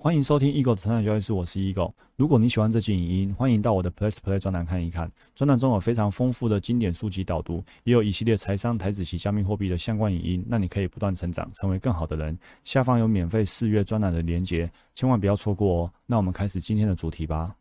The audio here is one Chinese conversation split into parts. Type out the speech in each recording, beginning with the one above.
欢迎收听 Eagle 的成长交易室，我是 Eagle。如果你喜欢这期影音，欢迎到我的 Plus Play 专栏看一看。专栏中有非常丰富的经典书籍导读，也有一系列财商、台子及加密货币的相关影音，让你可以不断成长，成为更好的人。下方有免费试阅专栏的连结，千万不要错过哦。那我们开始今天的主题吧。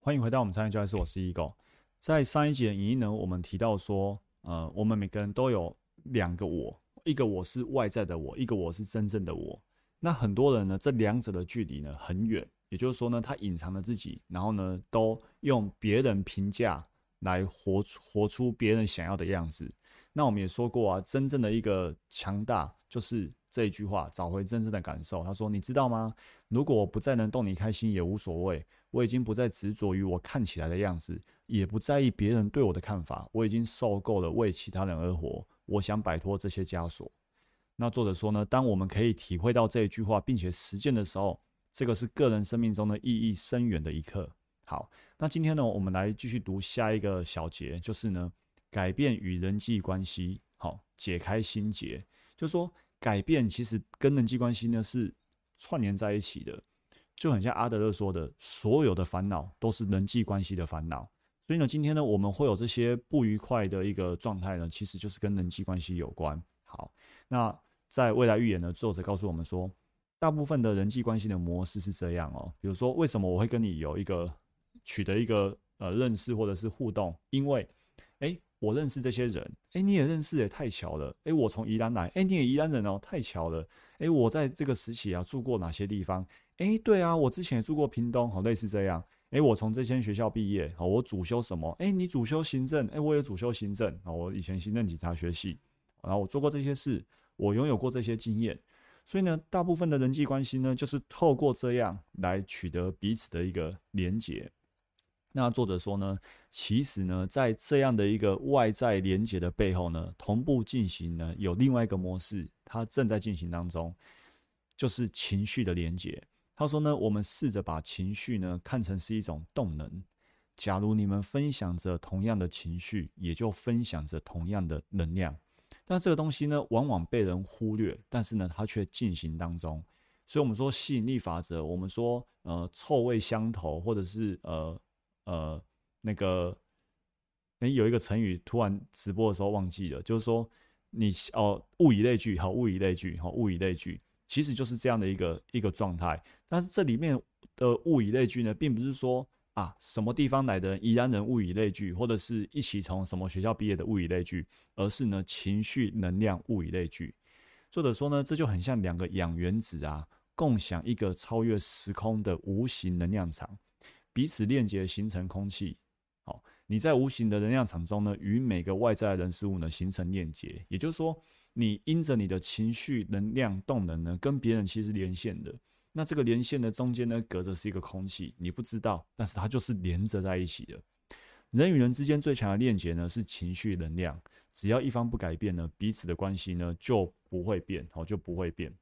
欢迎回到我们成长交易室，我是 Eagle。在上一集的影音呢，我们提到说，呃，我们每个人都有两个我，一个我是外在的我，一个我是真正的我。那很多人呢，这两者的距离呢很远，也就是说呢，他隐藏了自己，然后呢，都用别人评价来活活出别人想要的样子。那我们也说过啊，真正的一个强大就是这一句话：找回真正的感受。他说：“你知道吗？如果我不再能逗你开心也无所谓，我已经不再执着于我看起来的样子，也不在意别人对我的看法。我已经受够了为其他人而活，我想摆脱这些枷锁。”那作者说呢，当我们可以体会到这一句话，并且实践的时候，这个是个人生命中的意义深远的一刻。好，那今天呢，我们来继续读下一个小节，就是呢，改变与人际关系，好，解开心结。就说改变其实跟人际关系呢是串联在一起的，就很像阿德勒说的，所有的烦恼都是人际关系的烦恼。所以呢，今天呢，我们会有这些不愉快的一个状态呢，其实就是跟人际关系有关。好，那。在未来预言的，作者告诉我们说，大部分的人际关系的模式是这样哦。比如说，为什么我会跟你有一个取得一个呃认识或者是互动？因为，哎，我认识这些人，哎，你也认识，也太巧了。哎，我从宜兰来，哎，你也宜兰人哦，太巧了。哎，我在这个时期啊住过哪些地方？哎，对啊，我之前也住过屏东，好类似这样。哎，我从这间学校毕业，好，我主修什么？哎，你主修行政，哎，我也主修行政，啊，我以前行政警察学系，然后我做过这些事。我拥有过这些经验，所以呢，大部分的人际关系呢，就是透过这样来取得彼此的一个连结。那作者说呢，其实呢，在这样的一个外在连结的背后呢，同步进行呢，有另外一个模式，它正在进行当中，就是情绪的连结。他说呢，我们试着把情绪呢看成是一种动能。假如你们分享着同样的情绪，也就分享着同样的能量。但这个东西呢，往往被人忽略，但是呢，它却进行当中。所以，我们说吸引力法则，我们说呃，臭味相投，或者是呃呃那个，哎，有一个成语，突然直播的时候忘记了，就是说你哦，物以类聚，好，物以类聚，好，物以类聚，其实就是这样的一个一个状态。但是这里面的物以类聚呢，并不是说。啊，什么地方来的宜兰人物以类聚，或者是一起从什么学校毕业的物以类聚，而是呢情绪能量物以类聚。作者说呢，这就很像两个氧原子啊，共享一个超越时空的无形能量场，彼此链接形成空气。好，你在无形的能量场中呢，与每个外在人事物呢形成链接，也就是说，你因着你的情绪能量动能呢，跟别人其实连线的。那这个连线的中间呢，隔着是一个空气，你不知道，但是它就是连着在一起的。人与人之间最强的链接呢，是情绪能量。只要一方不改变呢，彼此的关系呢就不会变，好就不会变。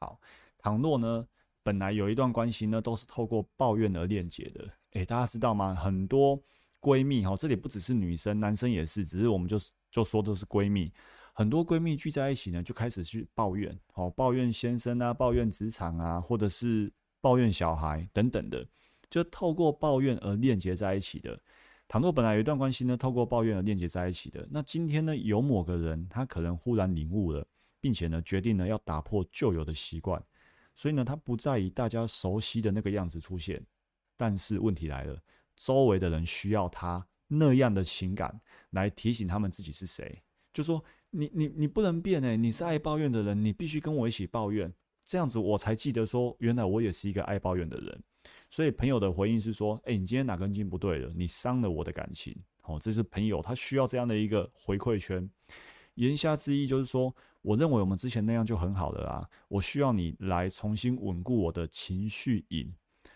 好，倘若呢，本来有一段关系呢，都是透过抱怨而链接的。诶，大家知道吗？很多闺蜜，哈，这里不只是女生，男生也是，只是我们就就说都是闺蜜。很多闺蜜聚在一起呢，就开始去抱怨，哦，抱怨先生啊，抱怨职场啊，或者是抱怨小孩等等的，就透过抱怨而链接在一起的。倘若本来有一段关系呢，透过抱怨而链接在一起的，那今天呢，有某个人他可能忽然领悟了，并且呢，决定呢要打破旧有的习惯，所以呢，他不再以大家熟悉的那个样子出现。但是问题来了，周围的人需要他那样的情感来提醒他们自己是谁，就说。你你你不能变诶，你是爱抱怨的人，你必须跟我一起抱怨，这样子我才记得说，原来我也是一个爱抱怨的人。所以朋友的回应是说，哎，你今天哪根筋不对了？你伤了我的感情。哦，这是朋友他需要这样的一个回馈圈。言下之意就是说，我认为我们之前那样就很好了啊，我需要你来重新稳固我的情绪瘾，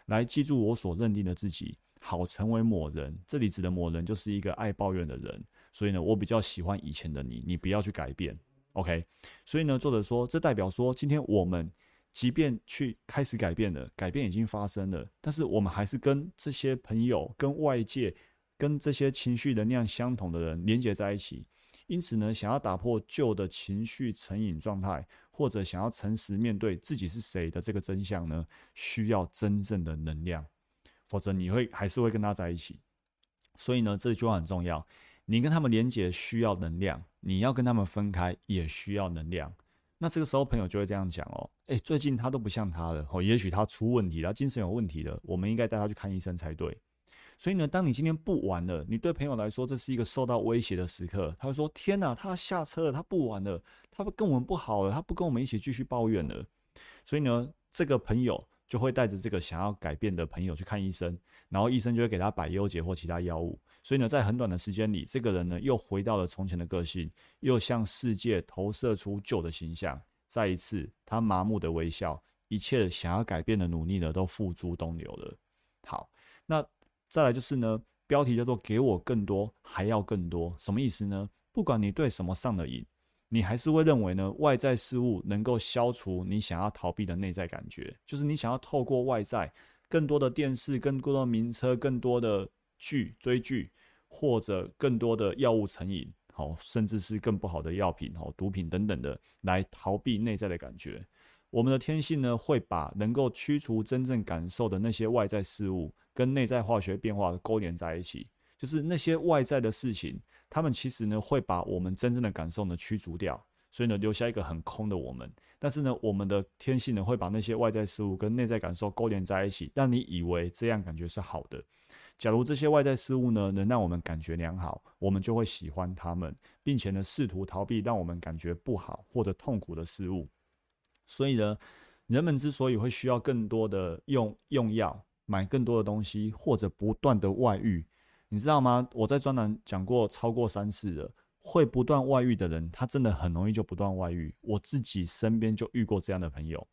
来记住我所认定的自己，好成为某人。这里指的某人就是一个爱抱怨的人。所以呢，我比较喜欢以前的你，你不要去改变，OK？所以呢，作者说，这代表说，今天我们即便去开始改变了，改变已经发生了，但是我们还是跟这些朋友、跟外界、跟这些情绪能量相同的人连接在一起。因此呢，想要打破旧的情绪成瘾状态，或者想要诚实面对自己是谁的这个真相呢，需要真正的能量，否则你会还是会跟他在一起。所以呢，这句话很重要。你跟他们连接需要能量，你要跟他们分开也需要能量。那这个时候，朋友就会这样讲哦：，诶，最近他都不像他了，哦，也许他出问题了，精神有问题了，我们应该带他去看医生才对。所以呢，当你今天不玩了，你对朋友来说这是一个受到威胁的时刻，他会说：天哪，他下车了，他不玩了，他不跟我们不好了，他不跟我们一起继续抱怨了。所以呢，这个朋友。就会带着这个想要改变的朋友去看医生，然后医生就会给他百优解或其他药物。所以呢，在很短的时间里，这个人呢又回到了从前的个性，又向世界投射出旧的形象。再一次，他麻木的微笑，一切想要改变的努力呢都付诸东流了。好，那再来就是呢，标题叫做“给我更多，还要更多”，什么意思呢？不管你对什么上了瘾。你还是会认为呢？外在事物能够消除你想要逃避的内在感觉，就是你想要透过外在更多的电视、更多的名车、更多的剧追剧，或者更多的药物成瘾，好，甚至是更不好的药品、好毒品等等的，来逃避内在的感觉。我们的天性呢，会把能够驱除真正感受的那些外在事物，跟内在化学变化勾连在一起。就是那些外在的事情，他们其实呢会把我们真正的感受呢驱逐掉，所以呢留下一个很空的我们。但是呢，我们的天性呢会把那些外在事物跟内在感受勾连在一起，让你以为这样感觉是好的。假如这些外在事物呢能让我们感觉良好，我们就会喜欢他们，并且呢试图逃避让我们感觉不好或者痛苦的事物。所以呢，人们之所以会需要更多的用用药、买更多的东西，或者不断的外遇。你知道吗？我在专栏讲过超过三次了。会不断外遇的人，他真的很容易就不断外遇。我自己身边就遇过这样的朋友，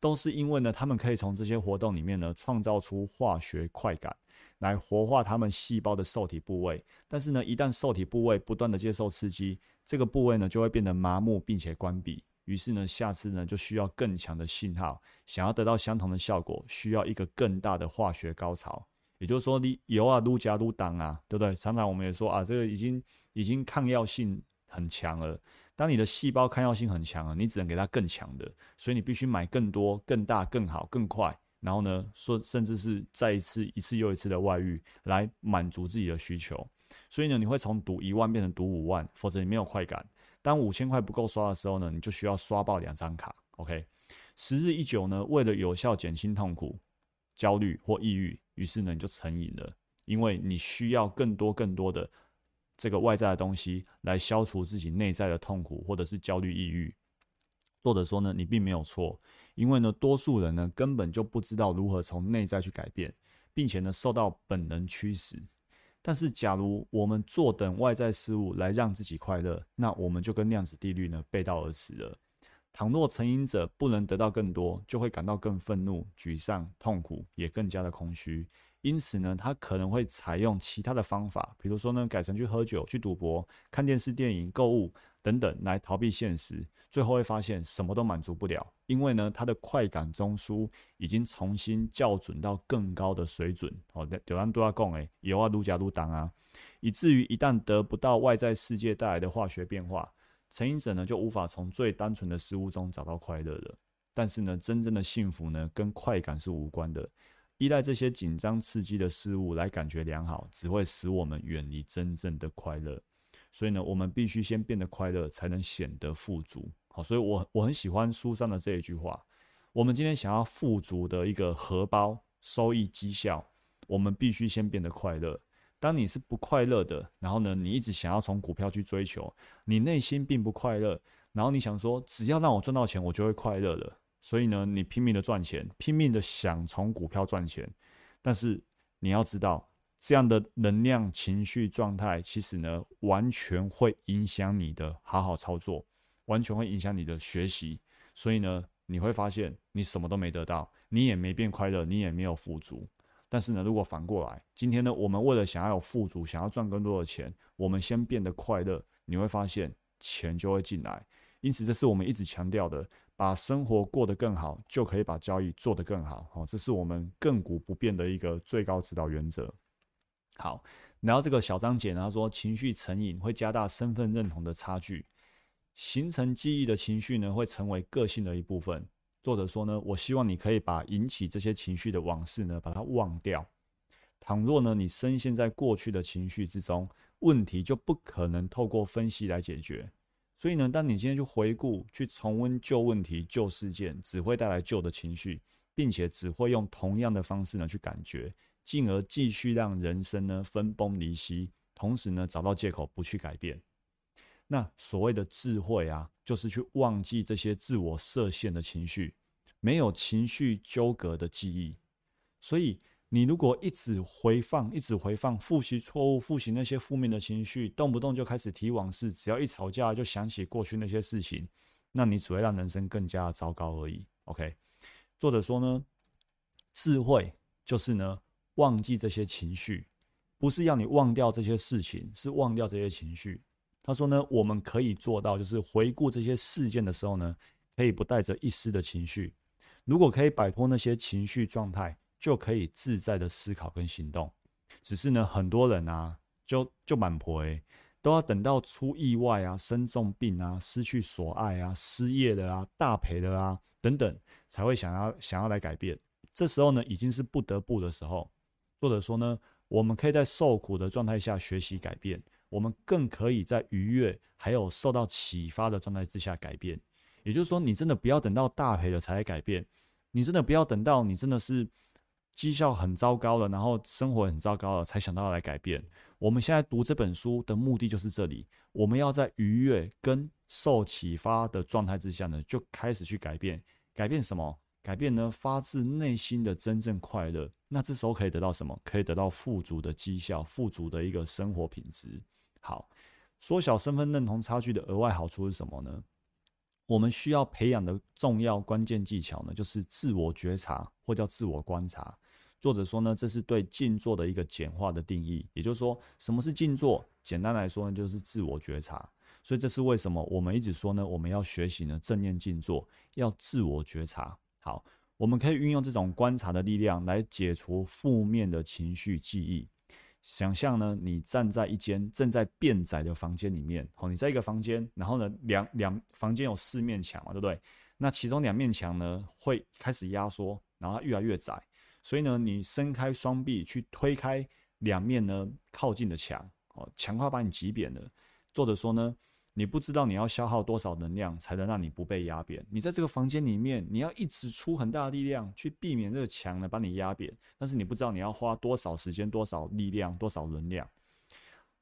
都是因为呢，他们可以从这些活动里面呢，创造出化学快感，来活化他们细胞的受体部位。但是呢，一旦受体部位不断的接受刺激，这个部位呢，就会变得麻木并且关闭。于是呢，下次呢，就需要更强的信号，想要得到相同的效果，需要一个更大的化学高潮。也就是说，你油啊撸加撸挡啊，对不对？常常我们也说啊，这个已经已经抗药性很强了。当你的细胞抗药性很强了，你只能给它更强的，所以你必须买更多、更大、更好、更快。然后呢，说甚至是再一次、一次又一次的外遇来满足自己的需求。所以呢，你会从赌一万变成赌五万，否则你没有快感。当五千块不够刷的时候呢，你就需要刷爆两张卡。OK，时日一久呢，为了有效减轻痛苦。焦虑或抑郁，于是呢你就成瘾了，因为你需要更多更多的这个外在的东西来消除自己内在的痛苦，或者是焦虑抑郁。作者说呢，你并没有错，因为呢多数人呢根本就不知道如何从内在去改变，并且呢受到本能驱使。但是假如我们坐等外在事物来让自己快乐，那我们就跟量子定律呢背道而驰了。倘若成瘾者不能得到更多，就会感到更愤怒、沮丧、痛苦，也更加的空虚。因此呢，他可能会采用其他的方法，比如说呢，改成去喝酒、去赌博、看电视、电影、购物等等，来逃避现实。最后会发现什么都满足不了，因为呢，他的快感中枢已经重新校准到更高的水准。哦，有人都要讲诶，有啊，撸假撸当啊，以至于一旦得不到外在世界带来的化学变化。成瘾者呢，就无法从最单纯的事物中找到快乐了。但是呢，真正的幸福呢，跟快感是无关的。依赖这些紧张刺激的事物来感觉良好，只会使我们远离真正的快乐。所以呢，我们必须先变得快乐，才能显得富足。好，所以我我很喜欢书上的这一句话：我们今天想要富足的一个荷包收益绩效，我们必须先变得快乐。当你是不快乐的，然后呢，你一直想要从股票去追求，你内心并不快乐，然后你想说，只要让我赚到钱，我就会快乐了。所以呢，你拼命的赚钱，拼命的想从股票赚钱，但是你要知道，这样的能量、情绪状态，其实呢，完全会影响你的好好操作，完全会影响你的学习。所以呢，你会发现你什么都没得到，你也没变快乐，你也没有富足。但是呢，如果反过来，今天呢，我们为了想要有富足，想要赚更多的钱，我们先变得快乐，你会发现钱就会进来。因此，这是我们一直强调的，把生活过得更好，就可以把交易做得更好。好，这是我们亘古不变的一个最高指导原则。好，然后这个小张姐呢，她说情绪成瘾会加大身份认同的差距。形成记忆的情绪呢，会成为个性的一部分。作者说呢，我希望你可以把引起这些情绪的往事呢，把它忘掉。倘若呢，你深陷在过去的情绪之中，问题就不可能透过分析来解决。所以呢，当你今天去回顾、去重温旧问题、旧事件，只会带来旧的情绪，并且只会用同样的方式呢去感觉，进而继续让人生呢分崩离析，同时呢找到借口不去改变。那所谓的智慧啊，就是去忘记这些自我设限的情绪，没有情绪纠葛的记忆。所以，你如果一直回放、一直回放、复习错误、复习那些负面的情绪，动不动就开始提往事，只要一吵架就想起过去那些事情，那你只会让人生更加糟糕而已。OK，作者说呢，智慧就是呢，忘记这些情绪，不是要你忘掉这些事情，是忘掉这些情绪。他说呢，我们可以做到，就是回顾这些事件的时候呢，可以不带着一丝的情绪。如果可以摆脱那些情绪状态，就可以自在的思考跟行动。只是呢，很多人啊，就就满婆诶，都要等到出意外啊、生重病啊、失去所爱啊、失业的啊、大赔的啊等等，才会想要想要来改变。这时候呢，已经是不得不的时候。作者说呢，我们可以在受苦的状态下学习改变。我们更可以在愉悦还有受到启发的状态之下改变，也就是说，你真的不要等到大赔了才来改变，你真的不要等到你真的是绩效很糟糕了，然后生活很糟糕了才想到要来改变。我们现在读这本书的目的就是这里，我们要在愉悦跟受启发的状态之下呢，就开始去改变。改变什么？改变呢？发自内心的真正快乐。那这时候可以得到什么？可以得到富足的绩效，富足的一个生活品质。好，缩小身份认同差距的额外好处是什么呢？我们需要培养的重要关键技巧呢，就是自我觉察或叫自我观察。作者说呢，这是对静坐的一个简化的定义。也就是说，什么是静坐？简单来说呢，就是自我觉察。所以这是为什么我们一直说呢，我们要学习呢正念静坐，要自我觉察。好，我们可以运用这种观察的力量来解除负面的情绪记忆。想象呢，你站在一间正在变窄的房间里面，哦，你在一个房间，然后呢，两两房间有四面墙嘛，对不对？那其中两面墙呢会开始压缩，然后它越来越窄，所以呢，你伸开双臂去推开两面呢靠近的墙，哦，墙快把你挤扁了。作者说呢。你不知道你要消耗多少能量才能让你不被压扁。你在这个房间里面，你要一直出很大的力量去避免这个墙呢把你压扁。但是你不知道你要花多少时间、多少力量、多少能量。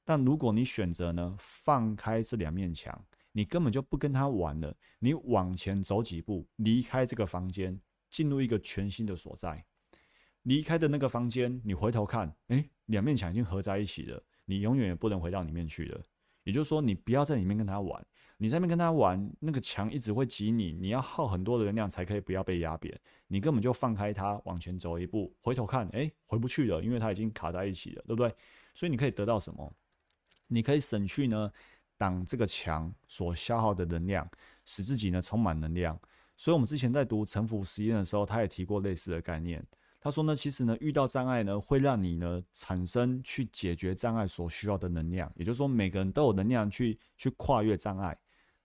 但如果你选择呢放开这两面墙，你根本就不跟他玩了。你往前走几步，离开这个房间，进入一个全新的所在。离开的那个房间，你回头看，诶，两面墙已经合在一起了。你永远也不能回到里面去了。也就是说，你不要在里面跟他玩，你在那边跟他玩，那个墙一直会挤你，你要耗很多的能量才可以不要被压扁。你根本就放开它，往前走一步，回头看，哎，回不去了，因为它已经卡在一起了，对不对？所以你可以得到什么？你可以省去呢挡这个墙所消耗的能量，使自己呢充满能量。所以我们之前在读沉浮实验的时候，他也提过类似的概念。他说呢，其实呢，遇到障碍呢，会让你呢产生去解决障碍所需要的能量。也就是说，每个人都有能量去去跨越障碍。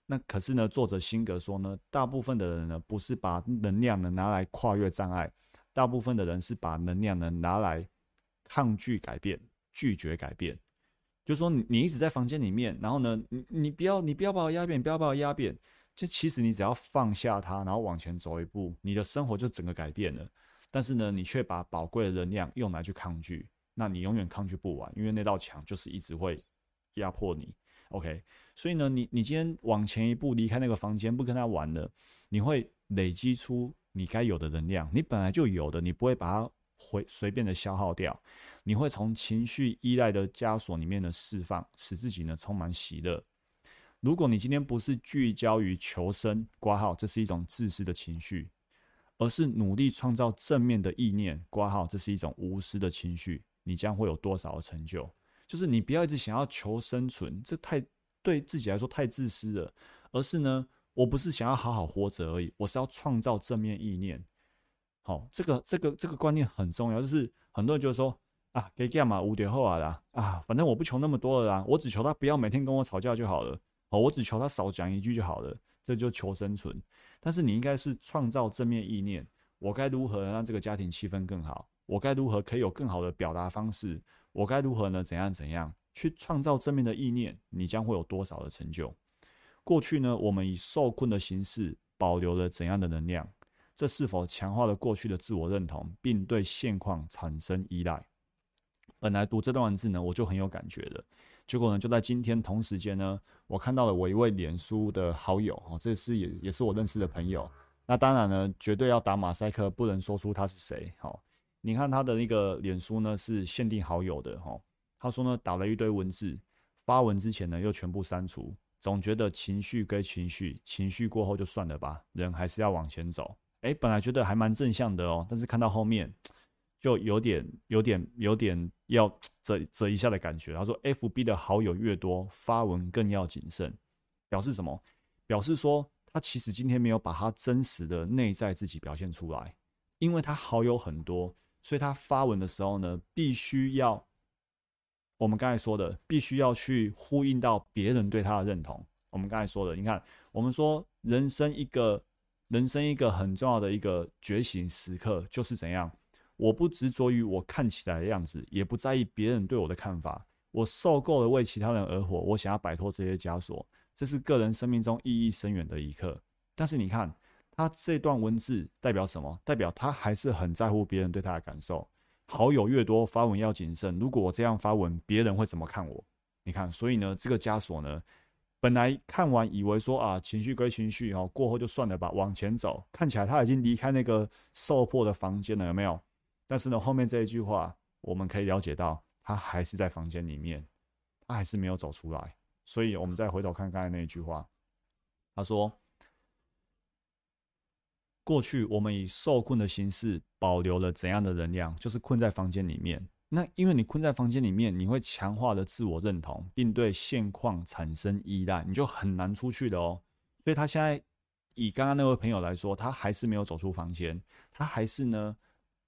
那可是呢，作者辛格说呢，大部分的人呢，不是把能量呢拿来跨越障碍，大部分的人是把能量呢拿来抗拒改变、拒绝改变。就是说，你你一直在房间里面，然后呢，你你不要你不要把我压扁，不要把我压扁。就其实你只要放下它，然后往前走一步，你的生活就整个改变了。但是呢，你却把宝贵的能量用来去抗拒，那你永远抗拒不完，因为那道墙就是一直会压迫你。OK，所以呢，你你今天往前一步离开那个房间，不跟他玩了，你会累积出你该有的能量，你本来就有的，你不会把它回随便的消耗掉，你会从情绪依赖的枷锁里面的释放，使自己呢充满喜乐。如果你今天不是聚焦于求生，挂号，这是一种自私的情绪。而是努力创造正面的意念，挂号，这是一种无私的情绪。你将会有多少的成就？就是你不要一直想要求生存，这太对自己来说太自私了。而是呢，我不是想要好好活着而已，我是要创造正面意念。好，这个这个这个观念很重要。就是很多人就说啊，给干嘛无敌后啊啦啊，反正我不求那么多了啦，我只求他不要每天跟我吵架就好了。哦，我只求他少讲一句就好了，这就求生存。但是你应该是创造正面意念，我该如何让这个家庭气氛更好？我该如何可以有更好的表达方式？我该如何呢？怎样怎样去创造正面的意念？你将会有多少的成就？过去呢，我们以受困的形式保留了怎样的能量？这是否强化了过去的自我认同，并对现况产生依赖？本来读这段文字呢，我就很有感觉的。结果呢，就在今天同时间呢，我看到了我一位脸书的好友哦，这是也也是我认识的朋友。那当然呢，绝对要打马赛克，不能说出他是谁。好，你看他的那个脸书呢是限定好友的哈。他说呢，打了一堆文字，发文之前呢又全部删除，总觉得情绪归情绪，情绪过后就算了吧，人还是要往前走。诶，本来觉得还蛮正向的哦，但是看到后面。就有点、有点、有点要 折折一下的感觉。他说：“F B 的好友越多，发文更要谨慎。”表示什么？表示说他其实今天没有把他真实的内在自己表现出来，因为他好友很多，所以他发文的时候呢，必须要我们刚才说的，必须要去呼应到别人对他的认同。我们刚才说的，你看，我们说人生一个人生一个很重要的一个觉醒时刻，就是怎样？我不执着于我看起来的样子，也不在意别人对我的看法。我受够了为其他人而活，我想要摆脱这些枷锁。这是个人生命中意义深远的一刻。但是你看，他这段文字代表什么？代表他还是很在乎别人对他的感受。好友越多，发文要谨慎。如果我这样发文，别人会怎么看我？你看，所以呢，这个枷锁呢，本来看完以为说啊，情绪归情绪哦，过后就算了吧，往前走。看起来他已经离开那个受迫的房间了，有没有？但是呢，后面这一句话，我们可以了解到，他还是在房间里面，他还是没有走出来。所以，我们再回头看刚才那一句话，他说：“过去我们以受困的形式保留了怎样的能量？就是困在房间里面。那因为你困在房间里面，你会强化的自我认同，并对现况产生依赖，你就很难出去的哦。所以，他现在以刚刚那位朋友来说，他还是没有走出房间，他还是呢。”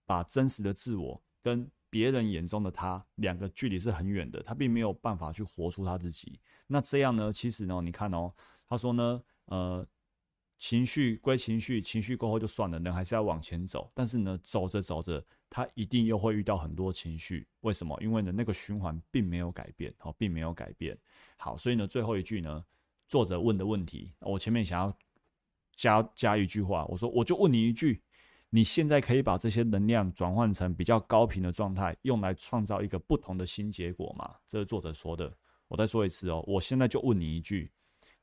把真实的自我跟别人眼中的他两个距离是很远的，他并没有办法去活出他自己。那这样呢？其实呢，你看哦，他说呢，呃，情绪归情绪，情绪过后就算了，人还是要往前走。但是呢，走着走着，他一定又会遇到很多情绪。为什么？因为呢，那个循环并没有改变，好，并没有改变。好，所以呢，最后一句呢，作者问的问题，我前面想要加加一句话，我说我就问你一句。你现在可以把这些能量转换成比较高频的状态，用来创造一个不同的新结果吗？这是作者说的。我再说一次哦，我现在就问你一句：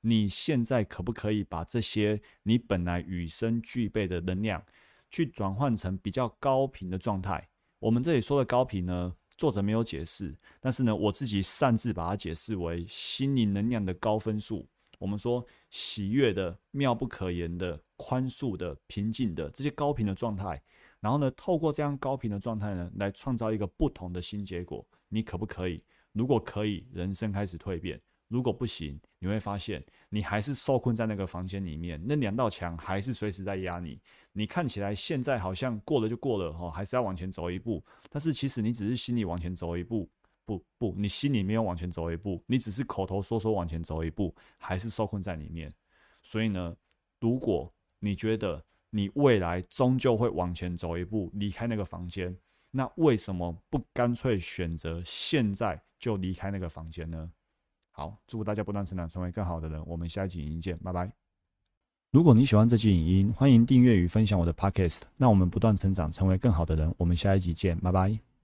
你现在可不可以把这些你本来与生俱备的能量，去转换成比较高频的状态？我们这里说的高频呢，作者没有解释，但是呢，我自己擅自把它解释为心灵能量的高分数。我们说喜悦的、妙不可言的、宽恕的、平静的这些高频的状态，然后呢，透过这样高频的状态呢，来创造一个不同的新结果。你可不可以？如果可以，人生开始蜕变；如果不行，你会发现你还是受困在那个房间里面，那两道墙还是随时在压你。你看起来现在好像过了就过了哦，还是要往前走一步，但是其实你只是心里往前走一步。不不，你心里没有往前走一步，你只是口头说说往前走一步，还是受困在里面。所以呢，如果你觉得你未来终究会往前走一步，离开那个房间，那为什么不干脆选择现在就离开那个房间呢？好，祝福大家不断成长，成为更好的人。我们下一集影音见，拜拜。如果你喜欢这期影音，欢迎订阅与分享我的 podcast。那我们不断成长，成为更好的人。我们下一集见，拜拜。